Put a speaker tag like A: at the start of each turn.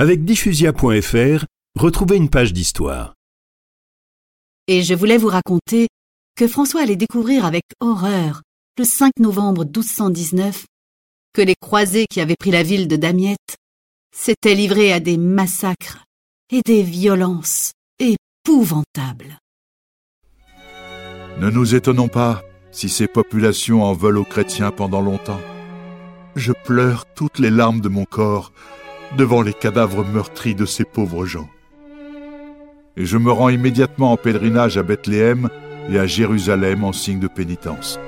A: Avec diffusia.fr, retrouvez une page d'histoire.
B: Et je voulais vous raconter que François allait découvrir avec horreur, le 5 novembre 1219, que les croisés qui avaient pris la ville de Damiette s'étaient livrés à des massacres et des violences épouvantables.
C: Ne nous étonnons pas si ces populations en veulent aux chrétiens pendant longtemps. Je pleure toutes les larmes de mon corps devant les cadavres meurtris de ces pauvres gens. Et je me rends immédiatement en pèlerinage à Bethléem et à Jérusalem en signe de pénitence.